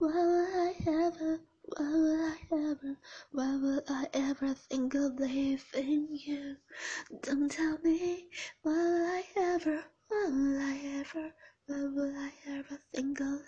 Why will I ever, why will I ever, why will I ever think of leaving you? Don't tell me, why will I ever, why will I ever, why will I ever think of leaving